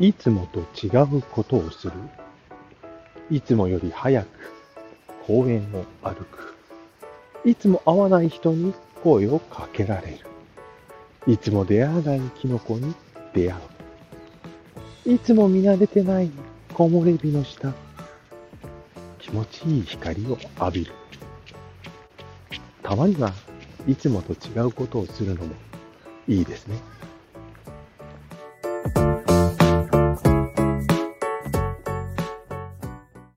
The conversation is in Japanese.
いつもと違うことをする。いつもより早く公園を歩く。いつも会わない人に声をかけられる。いつも出会わないキノコに出会う。いつも見慣れてない木漏れ日の下。気持ちいい光を浴びる。たまにはいつもと違うことをするのもいいですね。